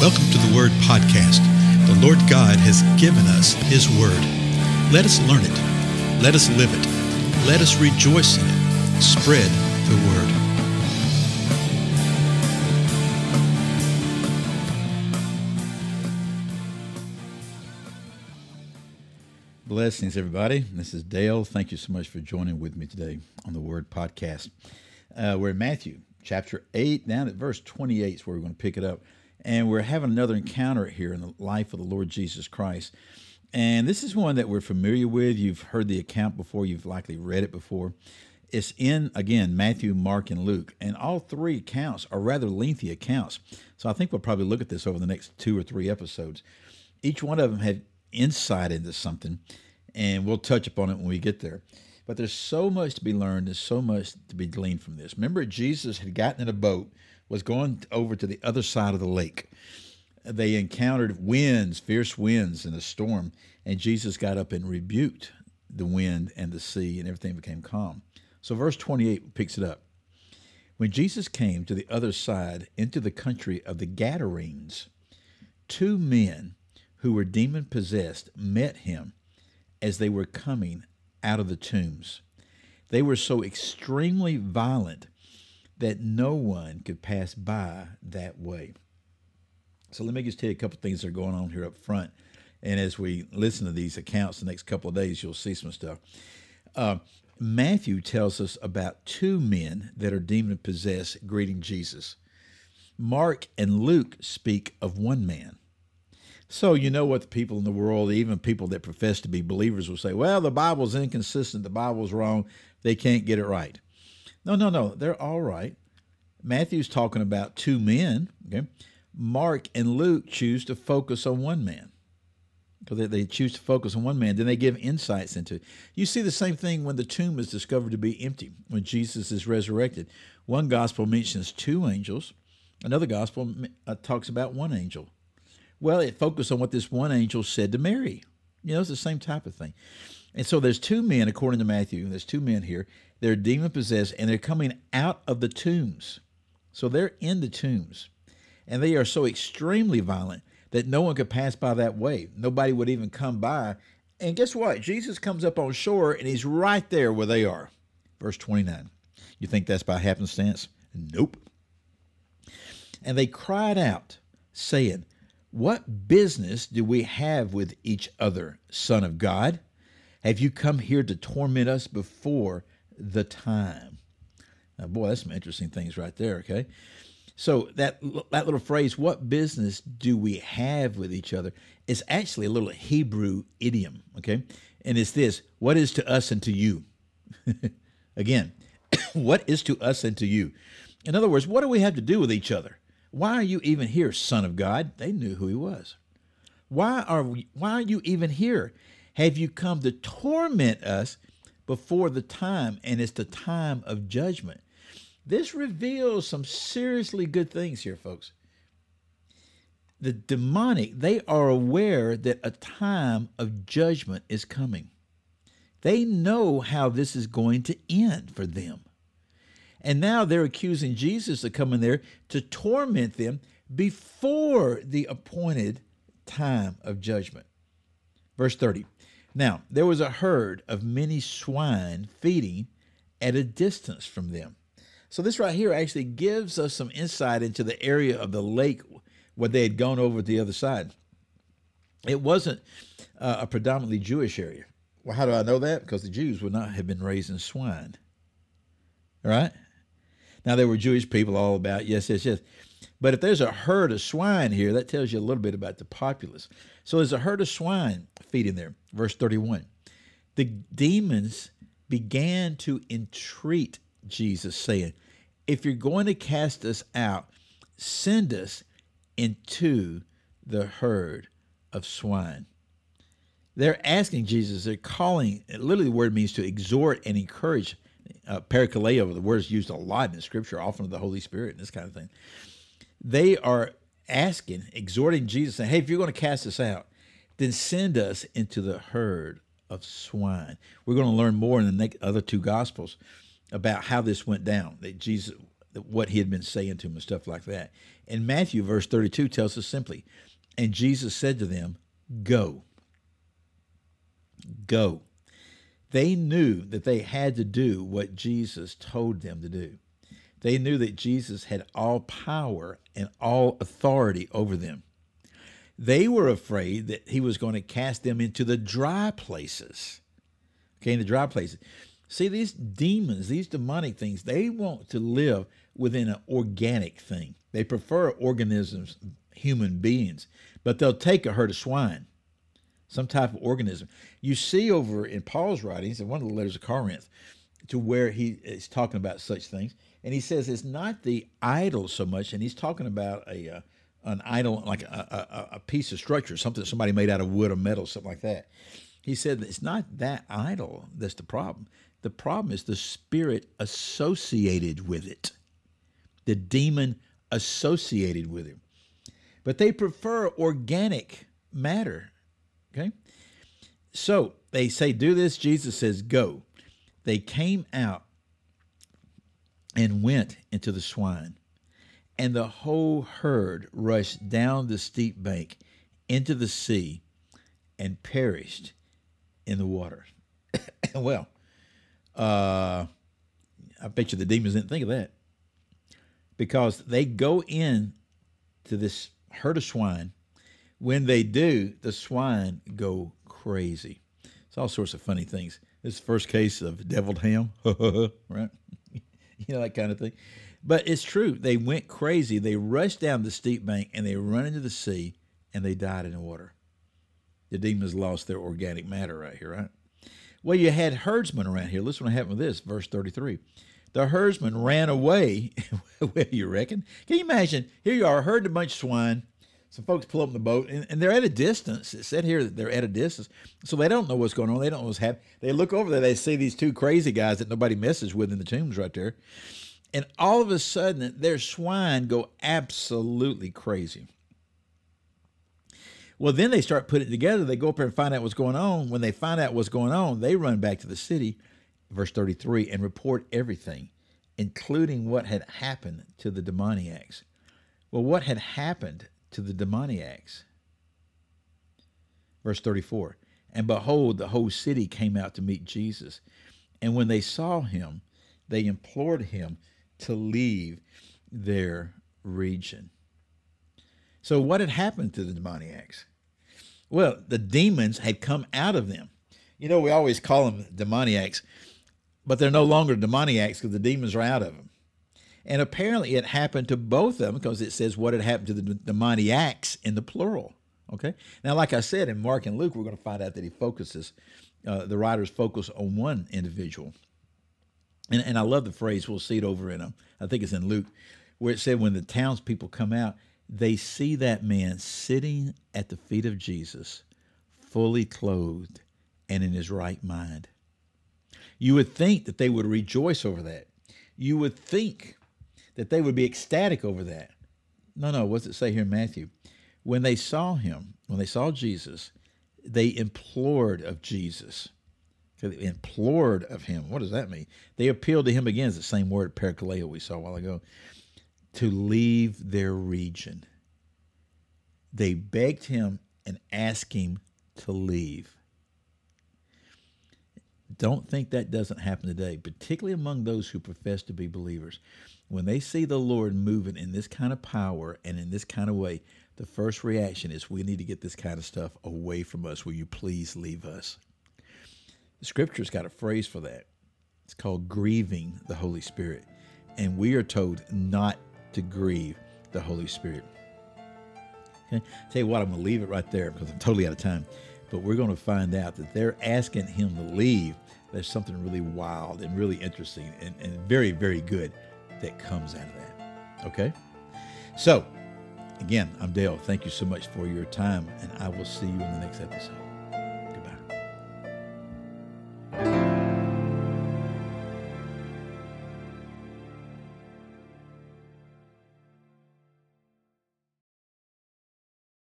Welcome to the Word Podcast. The Lord God has given us His Word. Let us learn it. Let us live it. Let us rejoice in it. Spread the Word. Blessings, everybody. This is Dale. Thank you so much for joining with me today on the Word Podcast. Uh, we're in Matthew chapter 8, down at verse 28 is where we're going to pick it up. And we're having another encounter here in the life of the Lord Jesus Christ. And this is one that we're familiar with. You've heard the account before, you've likely read it before. It's in, again, Matthew, Mark, and Luke. And all three accounts are rather lengthy accounts. So I think we'll probably look at this over the next two or three episodes. Each one of them had insight into something, and we'll touch upon it when we get there. But there's so much to be learned, there's so much to be gleaned from this. Remember, Jesus had gotten in a boat was going over to the other side of the lake. They encountered winds, fierce winds, and a storm, and Jesus got up and rebuked the wind and the sea, and everything became calm. So, verse 28 picks it up. When Jesus came to the other side into the country of the Gadarenes, two men who were demon possessed met him as they were coming out of the tombs. They were so extremely violent that no one could pass by that way. So let me just tell you a couple things that are going on here up front. And as we listen to these accounts the next couple of days, you'll see some stuff. Uh, Matthew tells us about two men that are demon possessed greeting Jesus. Mark and Luke speak of one man. So you know what the people in the world, even people that profess to be believers, will say, well, the Bible's inconsistent, the Bible's wrong, they can't get it right. No, no, no. They're all right. Matthew's talking about two men. Okay. Mark and Luke choose to focus on one man because they, choose to focus on one man. Then they give insights into it. You see the same thing when the tomb is discovered to be empty, when Jesus is resurrected. One gospel mentions two angels, another gospel uh, talks about one angel. Well, it focused on what this one angel said to Mary. You know, it's the same type of thing. And so there's two men, according to Matthew, there's two men here. They're demon possessed and they're coming out of the tombs. So they're in the tombs. And they are so extremely violent that no one could pass by that way. Nobody would even come by. And guess what? Jesus comes up on shore and he's right there where they are. Verse 29. You think that's by happenstance? Nope. And they cried out, saying, What business do we have with each other, Son of God? Have you come here to torment us before the time? Now, boy, that's some interesting things right there, okay? So that that little phrase, "What business do we have with each other?" is actually a little Hebrew idiom, okay? And it's this: "What is to us and to you?" Again, what is to us and to you? In other words, what do we have to do with each other? Why are you even here, Son of God? They knew who he was. Why are we? Why are you even here? Have you come to torment us before the time? And it's the time of judgment. This reveals some seriously good things here, folks. The demonic, they are aware that a time of judgment is coming. They know how this is going to end for them. And now they're accusing Jesus of coming there to torment them before the appointed time of judgment. Verse 30 Now there was a herd of many swine feeding at a distance from them. So this right here actually gives us some insight into the area of the lake where they had gone over to the other side. It wasn't uh, a predominantly Jewish area. Well, how do I know that? Because the Jews would not have been raising swine. All right? Now, there were Jewish people all about, yes, yes, yes. But if there's a herd of swine here, that tells you a little bit about the populace. So there's a herd of swine feeding there. Verse 31. The demons began to entreat Jesus, saying, If you're going to cast us out, send us into the herd of swine. They're asking Jesus, they're calling, literally the word means to exhort and encourage. Uh, the word is used a lot in Scripture, often of the Holy Spirit and this kind of thing. They are asking, exhorting Jesus, saying, Hey, if you're going to cast us out, then send us into the herd of swine. We're going to learn more in the next, other two Gospels about how this went down. That Jesus what he had been saying to him and stuff like that. And Matthew, verse 32, tells us simply, and Jesus said to them, Go. Go. They knew that they had to do what Jesus told them to do. They knew that Jesus had all power and all authority over them. They were afraid that he was going to cast them into the dry places. Okay, in the dry places. See, these demons, these demonic things, they want to live within an organic thing. They prefer organisms, human beings, but they'll take a herd of swine, some type of organism. You see over in Paul's writings, in one of the letters of Corinth, to where he is talking about such things, and he says it's not the idol so much, and he's talking about a uh, an idol like a, a, a piece of structure, something somebody made out of wood or metal, something like that. He said it's not that idol that's the problem. The problem is the spirit associated with it, the demon associated with him. But they prefer organic matter. Okay? So they say, Do this. Jesus says, Go. They came out and went into the swine, and the whole herd rushed down the steep bank into the sea and perished in the water. well, uh, I bet you the demons didn't think of that because they go in to this herd of swine. When they do, the swine go crazy. It's all sorts of funny things. This first case of deviled ham, right? you know that kind of thing. But it's true. They went crazy. They rushed down the steep bank and they run into the sea and they died in the water. The demons lost their organic matter right here, right? Well, you had herdsmen around here. Listen what happened with this, verse 33. The herdsman ran away. well, you reckon? Can you imagine? Here you are, herding a bunch of swine. Some folks pull up in the boat, and, and they're at a distance. It said here that they're at a distance, so they don't know what's going on. They don't know what's happening. They look over there, they see these two crazy guys that nobody messes with in the tombs right there, and all of a sudden, their swine go absolutely crazy. Well, then they start putting it together. They go up there and find out what's going on. When they find out what's going on, they run back to the city, verse 33, and report everything, including what had happened to the demoniacs. Well, what had happened to the demoniacs? Verse 34 And behold, the whole city came out to meet Jesus. And when they saw him, they implored him to leave their region. So, what had happened to the demoniacs? Well, the demons had come out of them. You know, we always call them demoniacs, but they're no longer demoniacs because the demons are out of them. And apparently it happened to both of them because it says what had happened to the demoniacs in the plural. Okay. Now, like I said, in Mark and Luke, we're going to find out that he focuses, uh, the writers focus on one individual. And, and I love the phrase, we'll see it over in, um, I think it's in Luke, where it said, when the townspeople come out, they see that man sitting at the feet of Jesus, fully clothed and in his right mind. You would think that they would rejoice over that. You would think that they would be ecstatic over that. No, no, what's it say here in Matthew? When they saw him, when they saw Jesus, they implored of Jesus. They implored of him. What does that mean? They appealed to him again, it's the same word, parakaleo, we saw a while ago to leave their region. They begged him and asked him to leave. Don't think that doesn't happen today, particularly among those who profess to be believers. When they see the Lord moving in this kind of power and in this kind of way, the first reaction is, We need to get this kind of stuff away from us. Will you please leave us? The scripture's got a phrase for that. It's called grieving the Holy Spirit. And we are told not to grieve the Holy Spirit. Okay, tell you what, I'm going to leave it right there because I'm totally out of time. But we're going to find out that they're asking him to leave. There's something really wild and really interesting and, and very, very good that comes out of that. Okay? So, again, I'm Dale. Thank you so much for your time, and I will see you in the next episode.